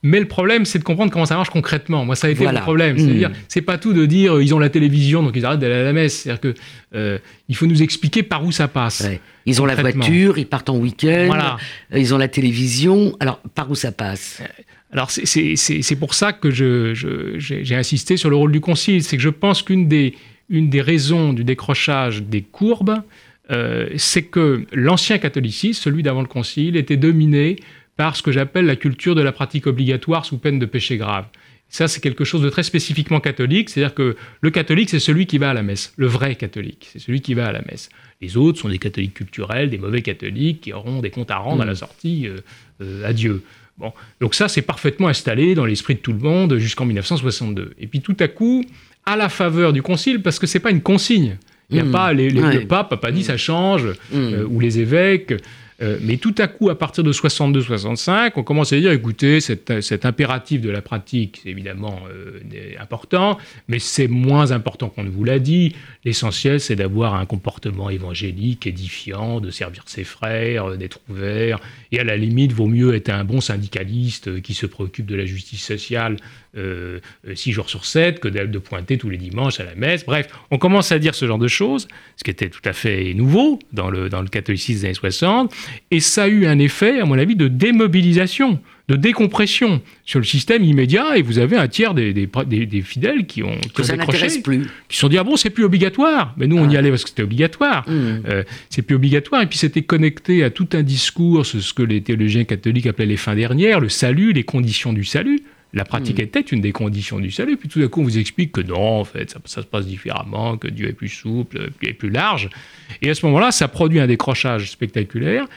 Mais le problème, c'est de comprendre comment ça marche concrètement. Moi, ça a été le problème. C'est-à-dire, hmm. c'est pas tout de dire ils ont la télévision, donc ils arrêtent d'aller à la messe. C'est-à-dire que euh, il faut nous expliquer par où ça passe. Ils ont la voiture, ils partent en week-end, voilà. ils ont la télévision. Alors, par où ça passe? Euh, alors c'est pour ça que j'ai je, insisté sur le rôle du concile. C'est que je pense qu'une des, une des raisons du décrochage des courbes, euh, c'est que l'ancien catholicisme, celui d'avant le concile, était dominé par ce que j'appelle la culture de la pratique obligatoire sous peine de péché grave. Ça, c'est quelque chose de très spécifiquement catholique, c'est-à-dire que le catholique, c'est celui qui va à la messe, le vrai catholique, c'est celui qui va à la messe. Les autres sont des catholiques culturels, des mauvais catholiques qui auront des comptes à rendre à la mmh. sortie euh, euh, à Dieu. Bon, donc ça, c'est parfaitement installé dans l'esprit de tout le monde jusqu'en 1962. Et puis tout à coup, à la faveur du concile, parce que c'est pas une consigne. Il n'y a mmh. pas les, le pape n'a pas dit ça change, mmh. euh, ou les évêques. Euh, mais tout à coup, à partir de 62-65, on commence à dire, écoutez, cet, impératif de la pratique, c'est évidemment euh, important, mais c'est moins important qu'on ne vous l'a dit. L'essentiel, c'est d'avoir un comportement évangélique, édifiant, de servir ses frères, euh, d'être ouvert. Et à la limite, vaut mieux être un bon syndicaliste qui se préoccupe de la justice sociale six jours sur sept que de pointer tous les dimanches à la messe. Bref, on commence à dire ce genre de choses, ce qui était tout à fait nouveau dans le, dans le catholicisme des années 60. Et ça a eu un effet, à mon avis, de démobilisation, de décompression sur le système immédiat. Et vous avez un tiers des, des, fidèles qui ont, qui décroché, plus. qui se sont dit ah bon c'est plus obligatoire. Mais nous on y ah. allait parce que c'était obligatoire. Hmm. Euh, c'est plus obligatoire. Et puis c'était connecté à tout un discours, ce que les théologiens catholiques appelaient les fins dernières, le salut, les conditions du salut. La pratique hmm. était une des conditions du salut. Puis tout d'un coup, on vous explique que non, en fait, ça, ça, se passe différemment, que Dieu est plus souple, est plus large. Et à ce moment-là, ça produit un décrochage spectaculaire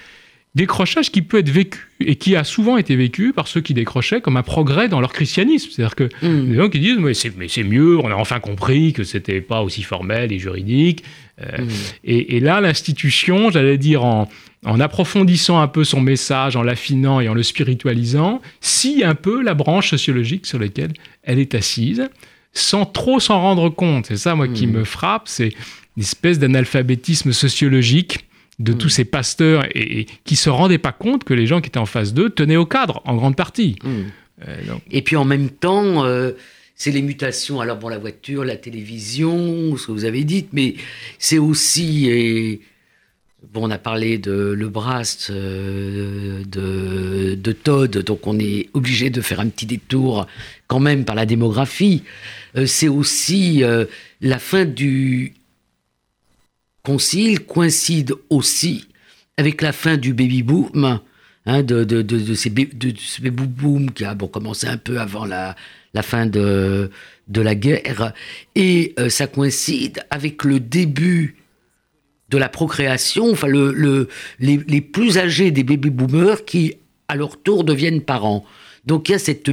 décrochage qui peut être vécu et qui a souvent été vécu par ceux qui décrochaient comme un progrès dans leur christianisme. C'est-à-dire que mm. les gens qui disent mais c'est, mieux, on a enfin compris que c'était pas aussi formel et juridique. Euh, mm. et, là, l'institution, j'allais dire en, en approfondissant un peu son message, en l'affinant et en le spiritualisant, scie un peu la branche sociologique sur laquelle elle est assise, sans trop s'en rendre compte. C'est ça, moi, qui mm. me frappe, c'est une espèce d'analphabétisme sociologique de tous mm. ces pasteurs et, qui se rendaient pas compte que les gens qui étaient en face d'eux tenaient au cadre en grande partie. Mm. Euh, et puis en même temps, euh, c'est les mutations. Alors bon, la voiture, la télévision, ce que vous avez dit, mais c'est aussi et, Bon, on a parlé de Le Brast, euh, de, de, Todd, donc on est obligé de faire un petit détour quand même par la démographie. c'est aussi la fin du, concile coïncide aussi avec la fin du baby-boom, hein, de, de, de, ces baby-boom qui a bon, commencé un peu avant la, la fin de, de la guerre, et euh, ça coïncide avec le début de la procréation, enfin le, le les, les, plus âgés des baby-boomers qui, à leur tour, deviennent parents. Donc il y a cette,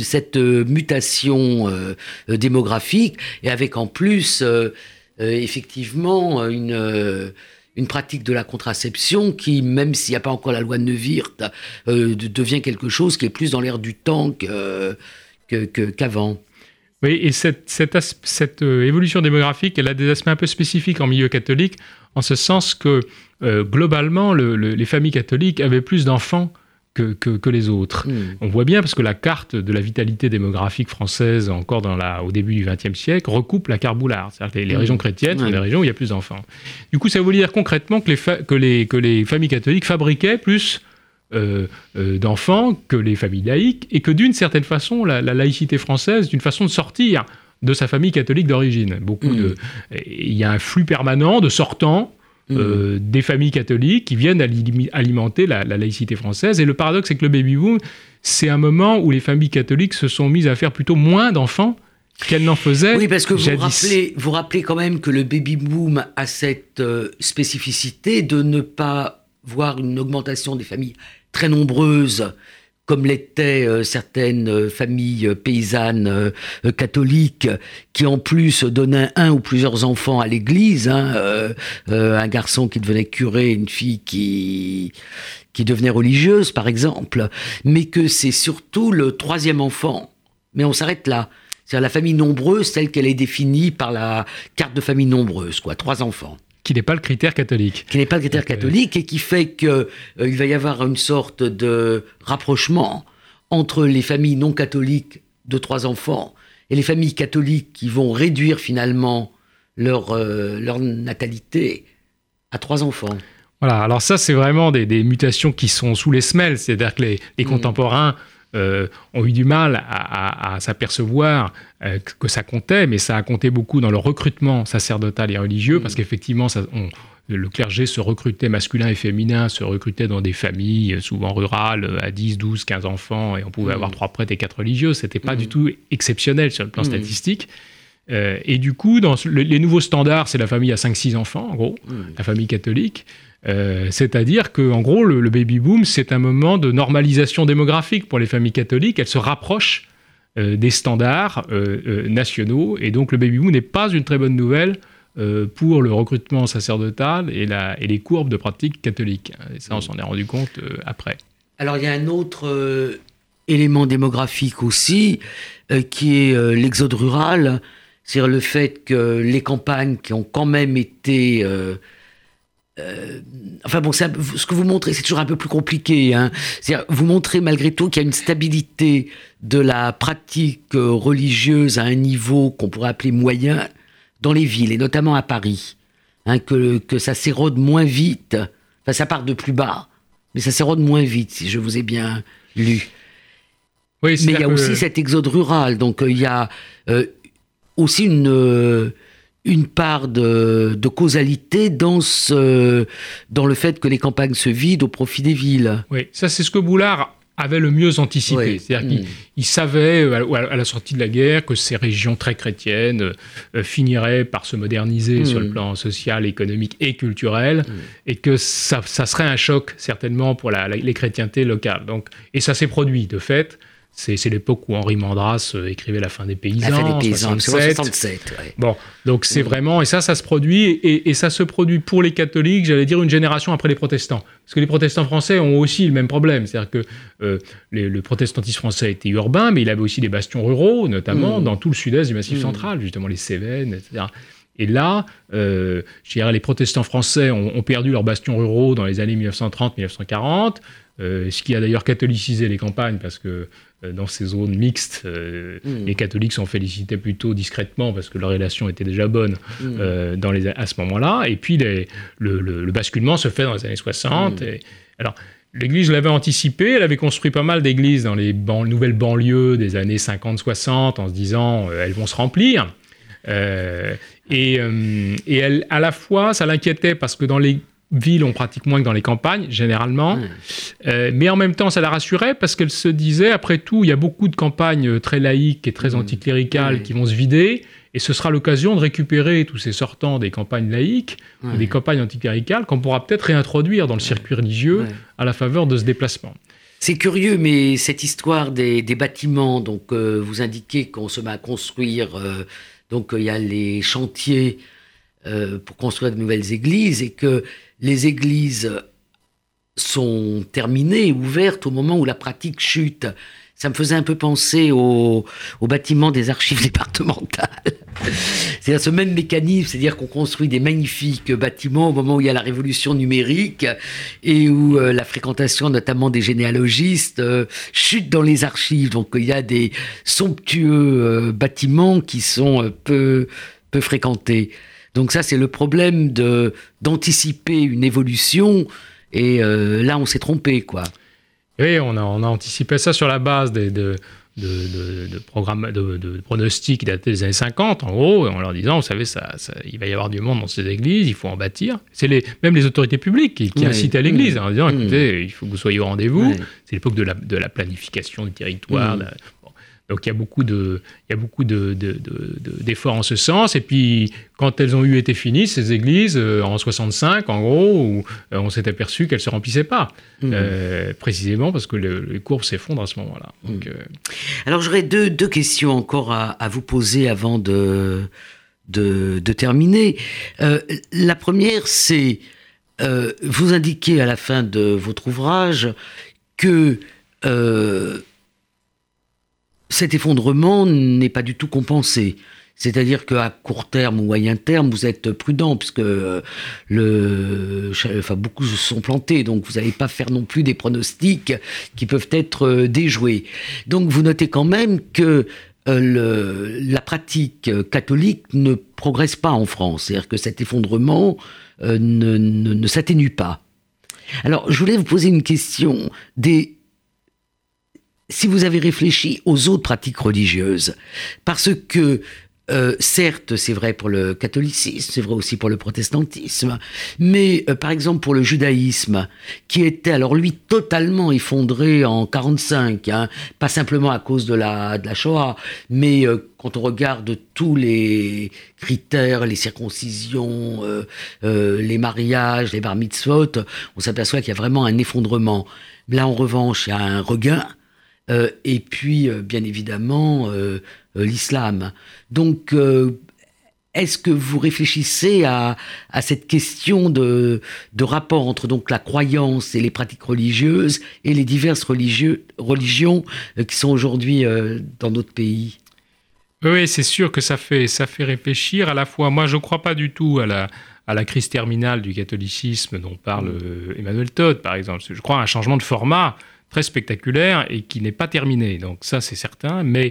cette euh, mutation euh, démographique, et avec en plus euh, effectivement euh, une, euh, une pratique de la contraception qui, même s'il n'y a pas encore la loi de Neuwirth, devient quelque chose qui est plus dans l'air du temps qu'avant. Que, oui, et cette, cette, évolution démographique, elle a des aspects un peu spécifiques en milieu catholique, en ce sens que globalement, les familles catholiques avaient plus d'enfants que, les autres. Hmm. On voit bien parce que la carte de la vitalité démographique française, encore dans la, au début du XXe siècle, recoupe la carte Boulard. C'est-à-dire les, hmm. régions chrétiennes sont les régions où il y a plus d'enfants. Du coup, ça veut dire concrètement que les, que les, que les familles catholiques fabriquaient plus euh, euh, d'enfants que les familles laïques, et que d'une certaine façon, la, laïcité française est une façon de sortir de sa famille catholique d'origine. Beaucoup de, hmm. il y a un flux permanent de sortants euh, des familles catholiques qui viennent alimenter la, laïcité française. Et le paradoxe, c'est que le baby-boom, c'est un moment où les familles catholiques se sont mises à faire plutôt moins d'enfants qu'elles n'en faisaient. Oui, parce que vous rappelez, vous rappelez quand même que le baby-boom a cette euh, spécificité de ne pas voir une augmentation des familles très nombreuses comme l'étaient euh, certaines euh, familles euh, paysannes catholiques qui en plus donnaient un ou plusieurs enfants à l'église, hein, un garçon qui devenait curé, une fille qui qui devenait religieuse par exemple, mais que c'est surtout le troisième enfant. Mais on s'arrête là. C'est la famille nombreuse telle qu'elle est définie par la carte de famille nombreuse, quoi, trois enfants qui n'est pas le critère catholique. Qui n'est pas le critère catholique et qui fait qu'il euh, va y avoir une sorte de rapprochement entre les familles non catholiques de trois enfants et les familles catholiques qui vont réduire finalement leur, euh, leur natalité à trois enfants. Voilà, alors ça c'est vraiment des, mutations qui sont sous les semelles, c'est-à-dire que les, les mmh. contemporains euh, ont eu du mal à, s'apercevoir euh, que ça comptait, mais ça a compté beaucoup dans le recrutement sacerdotal et religieux, parce mm. qu'effectivement, le clergé se recrutait, masculin et féminin, se recrutait dans des familles souvent rurales, à 10, 12, 15 enfants, et on pouvait mm. avoir trois prêtres et quatre religieux. C'était pas du mm. tout exceptionnel sur le plan statistique. Euh, et du coup, dans les nouveaux standards, c'est la famille à 5-6 enfants, en gros, la famille catholique. Euh, c'est-à-dire que, en gros, le, baby boom, c'est un moment de normalisation démographique pour les familles catholiques. Elles se rapprochent euh, des standards euh, nationaux, et donc le baby boom n'est pas une très bonne nouvelle pour le recrutement sacerdotal et, les courbes de pratique catholique. Et ça, on s'en est rendu compte après. Alors, il y a un autre élément démographique aussi, qui est l'exode rural, c'est-à-dire le fait que les campagnes qui ont quand même été euh, enfin bon, ce que vous montrez, c'est toujours un peu plus compliqué. Hein. Vous montrez malgré tout qu'il y a une stabilité de la pratique euh, religieuse à un niveau qu'on pourrait appeler moyen dans les villes, et notamment à Paris. Hein, que, que ça s'érode moins vite. Enfin, ça part de plus bas, mais ça s'érode moins vite, si je vous ai bien lu. Oui, mais il y a aussi cet exode rural. Donc, euh, il y a aussi une une part de, causalité dans, ce, dans le fait que les campagnes se vident au profit des villes. Oui, ça c'est ce que Boulard avait le mieux anticipé. C'est-à-dire qu'il mm. savait euh, à la sortie de la guerre que ces régions très chrétiennes euh, finiraient par se moderniser sur le mm. plan social, économique et culturel, mm. et que ça, serait un choc certainement pour les chrétientés locales. Donc, et ça s'est produit de fait. C'est l'époque où Henri Mandras euh, écrivait La fin des paysans. La fin des paysans, 67. Bon, donc c'est vraiment, et ça, ça se produit, et, ça se produit pour les catholiques, j'allais dire une génération après les protestants. Parce que les protestants français ont aussi le même problème. C'est-à-dire que euh, le protestantisme français était urbain, mais il avait aussi des bastions ruraux, notamment mm. dans tout le sud-est du Massif mm. central, justement les Cévennes, etc. Et là, euh, je dirais, les protestants français ont, ont, perdu leurs bastions ruraux dans les années 1930-1940, euh, ce qui a d'ailleurs catholicisé les campagnes, parce que dans ces zones mixtes, euh, mm. les catholiques sont félicités plutôt discrètement parce que leur relation était déjà bonne mm. euh, dans les, à ce moment-là. Et puis le, basculement se fait dans les années 60. Mm. Et, alors, l'Église l'avait anticipé, elle avait construit pas mal d'églises dans les nouvelles banlieues des années 50-60 en se disant elles vont se remplir. et, et elle, à la fois, ça l'inquiétait parce que dans les ville, on pratique moins que dans les campagnes, généralement. Euh, mais en même temps, ça la rassurait parce qu'elle se disait, après tout, il y a beaucoup de campagnes très laïques et très mmh. anticléricales qui vont se vider. Et ce sera l'occasion de récupérer tous ces sortants des campagnes laïques, des campagnes anticléricales, qu'on pourra peut-être réintroduire dans le circuit religieux à la faveur de ce déplacement. C'est curieux, mais cette histoire des, bâtiments, donc euh, vous indiquez qu'on se met à construire, euh, donc il y a les chantiers pour construire de nouvelles églises et que les églises sont terminées, ouvertes au moment où la pratique chute. Ça me faisait un peu penser au, bâtiment des archives [LAUGHS] départementales. C'est ce même mécanisme, c'est-à-dire qu'on construit des magnifiques bâtiments au moment où il y a la révolution numérique et où euh, la fréquentation notamment des généalogistes euh, chute dans les archives. Donc il y a des somptueux euh, bâtiments qui sont peu, peu fréquentés. Donc ça, c'est le problème de d'anticiper une évolution. Et euh, là, on s'est trompé, quoi. Oui, on a, on a anticipé ça sur la base des, de, de, de, programmes, de, pronostics dataient des années 50, en gros, en leur disant, vous savez, ça, il va y avoir du monde dans ces églises, il faut en bâtir. C'est les, même les autorités publiques qui, qui incitent à l'église, en disant, écoutez, il faut que vous soyez au rendez-vous. C'est l'époque de la, de la planification du territoire. Donc il y a beaucoup de, il y a beaucoup de, d'efforts en ce sens. Et puis quand elles ont eu été finies, ces églises, en 65 en gros, où on s'est aperçu qu'elles se remplissaient pas, mmh. précisément parce que les courbes s'effondrent à ce moment-là. Mmh. Alors j'aurais deux, deux questions encore à, à vous poser avant de de, terminer. Euh, la première, c'est euh, vous indiquez à la fin de votre ouvrage que euh, cet effondrement n'est pas du tout compensé. C'est-à-dire qu'à court terme ou moyen terme, vous êtes prudent, puisque le, enfin, beaucoup se sont plantés, donc vous n'allez pas faire non plus des pronostics qui peuvent être déjoués. Donc vous notez quand même que euh, la pratique catholique ne progresse pas en France. C'est-à-dire que cet effondrement euh, ne, s'atténue pas. Alors, je voulais vous poser une question. Des... Si vous avez réfléchi aux autres pratiques religieuses, parce que euh, certes, c'est vrai pour le catholicisme, c'est vrai aussi pour le protestantisme, mais euh, par exemple pour le judaïsme, qui était alors lui totalement effondré en 45, hein, pas simplement à cause de la, de la Shoah, mais euh, quand on regarde tous les critères, les circoncisions, les mariages, les bar mitzvot, on s'aperçoit qu'il y a vraiment un effondrement. Là, en revanche, il y a un regain. Et puis, bien évidemment, euh, l'islam. Donc, euh, est-ce que vous réfléchissez à, cette question de, rapport entre donc la croyance et les pratiques religieuses et les diverses religions euh, qui sont aujourd'hui dans notre pays? Oui, c'est sûr que ça fait, ça fait réfléchir. À la fois, moi, je ne crois pas du tout à la, à la crise terminale du catholicisme dont parle Emmanuel Todd, par exemple. Je crois à un changement de format très spectaculaire et qui n'est pas terminé. Donc ça, c'est certain, mais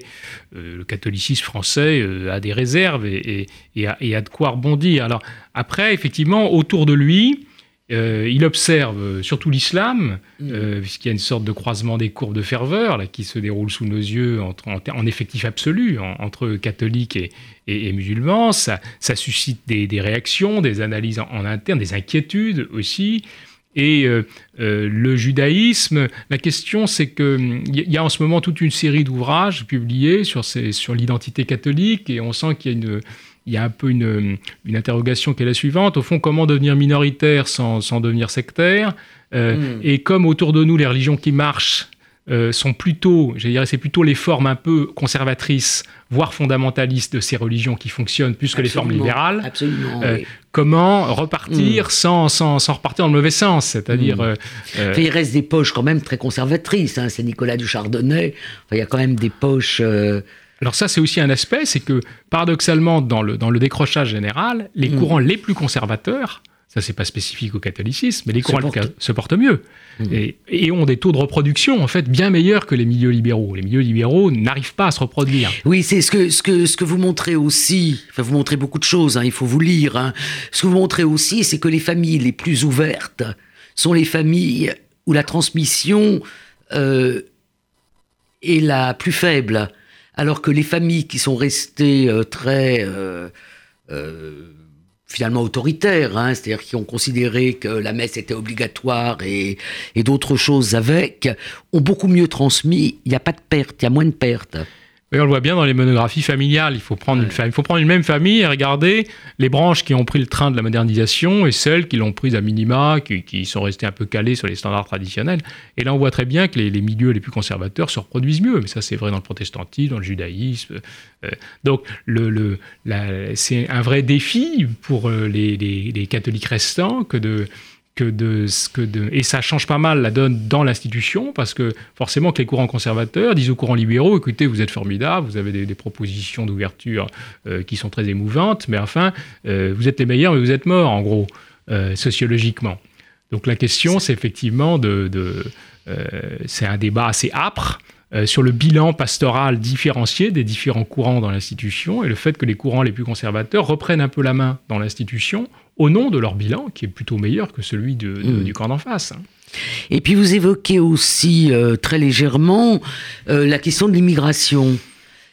euh, le catholicisme français euh, a des réserves et, a, de quoi rebondir. Alors après, effectivement, autour de lui, euh, il observe surtout l'islam, mm. puisqu'il y a une sorte de croisement des courbes de ferveur là, qui se déroule sous nos yeux entre, en, effectif absolu entre catholiques et, musulmans. Ça, ça suscite des, réactions, des analyses en interne, des inquiétudes aussi. Et euh, euh, le judaïsme, la question c'est qu'il y a en ce moment toute une série d'ouvrages publiés sur, sur l'identité catholique et on sent qu'il y a une, il y a un peu une, une, interrogation qui est la suivante. Au fond, comment devenir minoritaire sans, sans devenir sectaire? Euh, hmm. Et comme autour de nous, les religions qui marchent euh, sont plutôt, je dirais, c'est plutôt les formes un peu conservatrices, voire fondamentalistes de ces religions qui fonctionnent plus que les formes libérales. Absolument. Euh, comment repartir mm. sans, sans, sans, repartir dans le mauvais sens C'est-à-dire. Mm. Euh, il reste des poches quand même très conservatrices. Hein. C'est Nicolas du Chardonnay. il y a quand même des poches. Alors ça, c'est aussi un aspect, c'est que paradoxalement, dans le, dans le décrochage général, les mm. courants les plus conservateurs ça c'est pas spécifique au catholicisme, mais les courants se portent mieux mmh. et, ont des taux de reproduction en fait bien meilleurs que les milieux libéraux. Les milieux libéraux n'arrivent pas à se reproduire. Oui, c'est ce que, ce, que, ce que vous montrez aussi, enfin vous montrez beaucoup de choses, hein, il faut vous lire, hein. ce que vous montrez aussi c'est que les familles les plus ouvertes sont les familles où la transmission euh, est la plus faible, alors que les familles qui sont restées euh, très... Euh, finalement autoritaires, hein, c'est-à-dire qui ont considéré que la messe était obligatoire et, d'autres choses avec, ont beaucoup mieux transmis. Il n'y a pas de perte, il y a moins de pertes on le voit bien dans les monographies familiales. Il faut prendre, une, il faut prendre une même famille et regarder les branches qui ont pris le train de la modernisation et celles qui l'ont prise à minima, qui, sont restées un peu calées sur les standards traditionnels. Et là, on voit très bien que les, milieux les plus conservateurs se reproduisent mieux. Mais ça, c'est vrai dans le protestantisme, dans le judaïsme. Euh, donc, le, c'est un vrai défi pour euh, les catholiques restants que de que de, que de, et ça change pas mal la donne dans l'institution parce que forcément que les courants conservateurs disent aux courants libéraux écoutez vous êtes formidables vous avez des, propositions d'ouverture euh, qui sont très émouvantes mais enfin euh, vous êtes les meilleurs mais vous êtes morts en gros euh, sociologiquement. Donc la question c'est effectivement de, de c'est un débat assez âpre sur le bilan pastoral différencié des différents courants dans l'institution et le fait que les courants les plus conservateurs reprennent un peu la main dans l'institution au nom de leur bilan, qui est plutôt meilleur que celui mm. du camp d'en face. Hein. Et puis vous évoquez aussi euh, très légèrement euh, la question de l'immigration.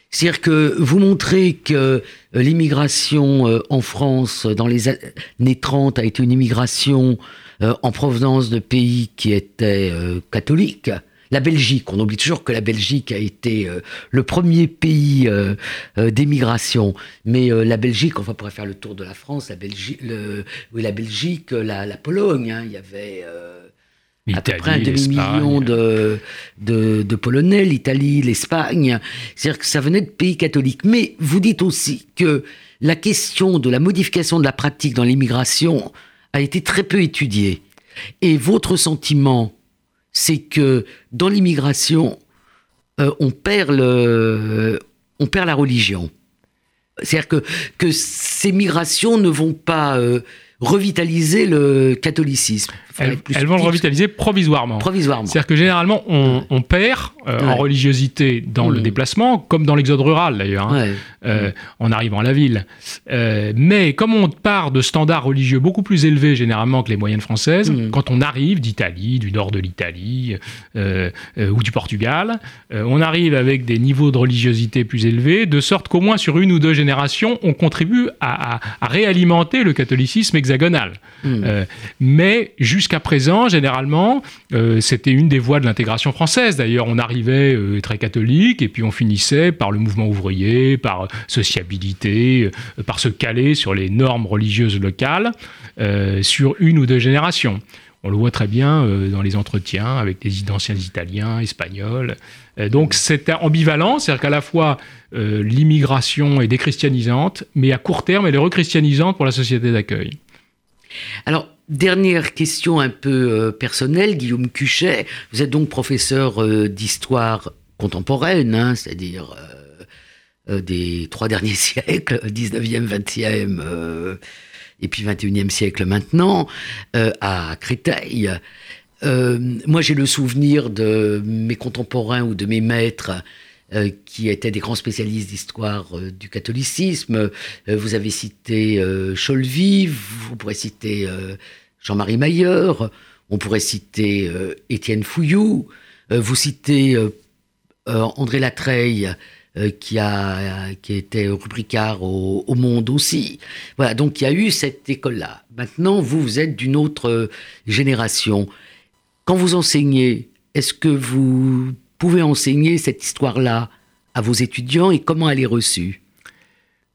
C'est-à-dire que vous montrez que euh, l'immigration en France dans les années 30 a été une immigration en provenance de pays qui étaient catholiques, la Belgique. On oublie toujours que la Belgique a été euh, le premier pays euh, euh, d'émigration. Mais la Belgique, on pourrait faire le tour de la France, la Belgique, le, oui, la, Belgique la, la Pologne. Hein. il y avait à peu près un demi-million de, de, de, Polonais, l'Italie, l'Espagne. C'est-à-dire que ça venait de pays catholiques. Mais vous dites aussi que la question de la modification de la pratique dans l'immigration a été très peu étudiée. Et votre sentiment, c'est que dans l'immigration, euh, on, perd la religion. C'est-à-dire que, que ces migrations ne vont pas euh, revitaliser le catholicisme. Elles, vont le revitaliser provisoirement. Provisoirement. C'est-à-dire que généralement, on, perd euh, en religiosité dans le mmh. déplacement, comme dans l'exode rural d'ailleurs, hein, euh, en arrivant à la ville. Euh, mais comme on part de standards religieux beaucoup plus élevés généralement que les moyennes françaises, mmh. quand on arrive d'Italie, du nord de l'Italie ou du Portugal, on arrive avec des niveaux de religiosité plus élevés, de sorte qu'au moins sur une ou deux générations, on contribue à, réalimenter le catholicisme hexagonal. Mmh. mais jusqu'à présent, généralement, euh, c'était une des voies de l'intégration française. D'ailleurs, on arrivait euh, très catholique et puis on finissait par le mouvement ouvrier, par sociabilité, euh, par se caler sur les normes religieuses locales sur une ou deux générations. On le voit très bien dans les entretiens avec des anciens italiens, espagnols. donc c'est ambivalent, c'est-à-dire qu'à la fois l'immigration est déchristianisante, mais à court terme elle est rechristianisante pour la société d'accueil. Alors, Dernière question un peu euh, personnelle, Guillaume Cuchet. Vous êtes donc professeur euh, d'histoire contemporaine, hein, c'est-à-dire euh, des trois derniers [LAUGHS] siècles, 19e, 20e et puis 21e siècle maintenant, à Créteil. moi, j'ai le souvenir de mes contemporains ou de mes maîtres qui étaient des grands spécialistes d'histoire du catholicisme. vous avez cité Cholvy, vous pourrez citer Jean-Marie Mailleur, on pourrait citer euh, Étienne Fouillou, euh, vous citez euh, André Latreille, qui, a, qui était rubricard au, Monde aussi. Voilà, donc il y a eu cette école-là. Maintenant, vous, vous êtes d'une autre génération. Quand vous enseignez, est-ce que vous pouvez enseigner cette histoire-là à vos étudiants et comment elle est reçue?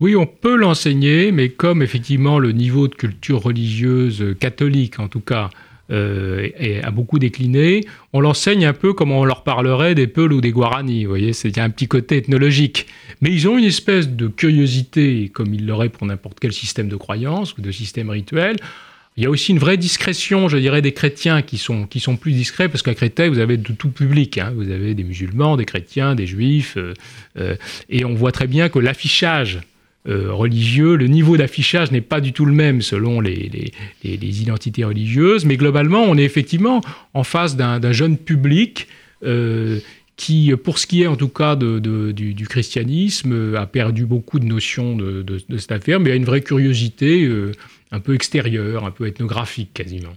Oui, on peut l'enseigner, mais comme effectivement le niveau de culture religieuse catholique, en tout cas, euh, a beaucoup décliné, on l'enseigne un peu comme on leur parlerait des Peuls ou des Guarani. Vous voyez, a un petit côté ethnologique. Mais ils ont une espèce de curiosité, comme ils l'auraient pour n'importe quel système de croyance ou de système rituel. Il y a aussi une vraie discrétion, je dirais, des chrétiens qui sont, qui sont plus discrets, parce qu'à Créteil, vous avez de tout public. Hein. Vous avez des musulmans, des chrétiens, des juifs. Euh, euh, et on voit très bien que l'affichage euh, religieux. Le niveau d'affichage n'est pas du tout le même selon les, identités religieuses, mais globalement, on est effectivement en face d'un jeune public qui, pour ce qui est en tout cas du, christianisme, a perdu beaucoup de notions de, cette affaire, mais a une vraie curiosité un peu extérieure, un peu ethnographique quasiment.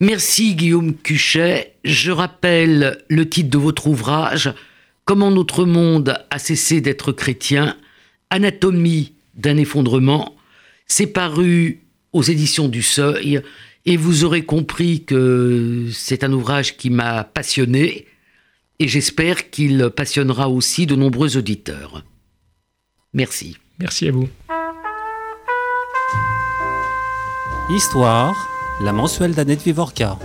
Merci Guillaume Cuchet. Je rappelle le titre de votre ouvrage, Comment notre monde a cessé d'être chrétien Anatomie d'un effondrement. C'est paru aux éditions du Seuil et vous aurez compris que c'est un ouvrage qui m'a passionné et j'espère qu'il passionnera aussi de nombreux auditeurs. Merci. Merci à vous. Histoire, la mensuelle d'Annette Vivorca.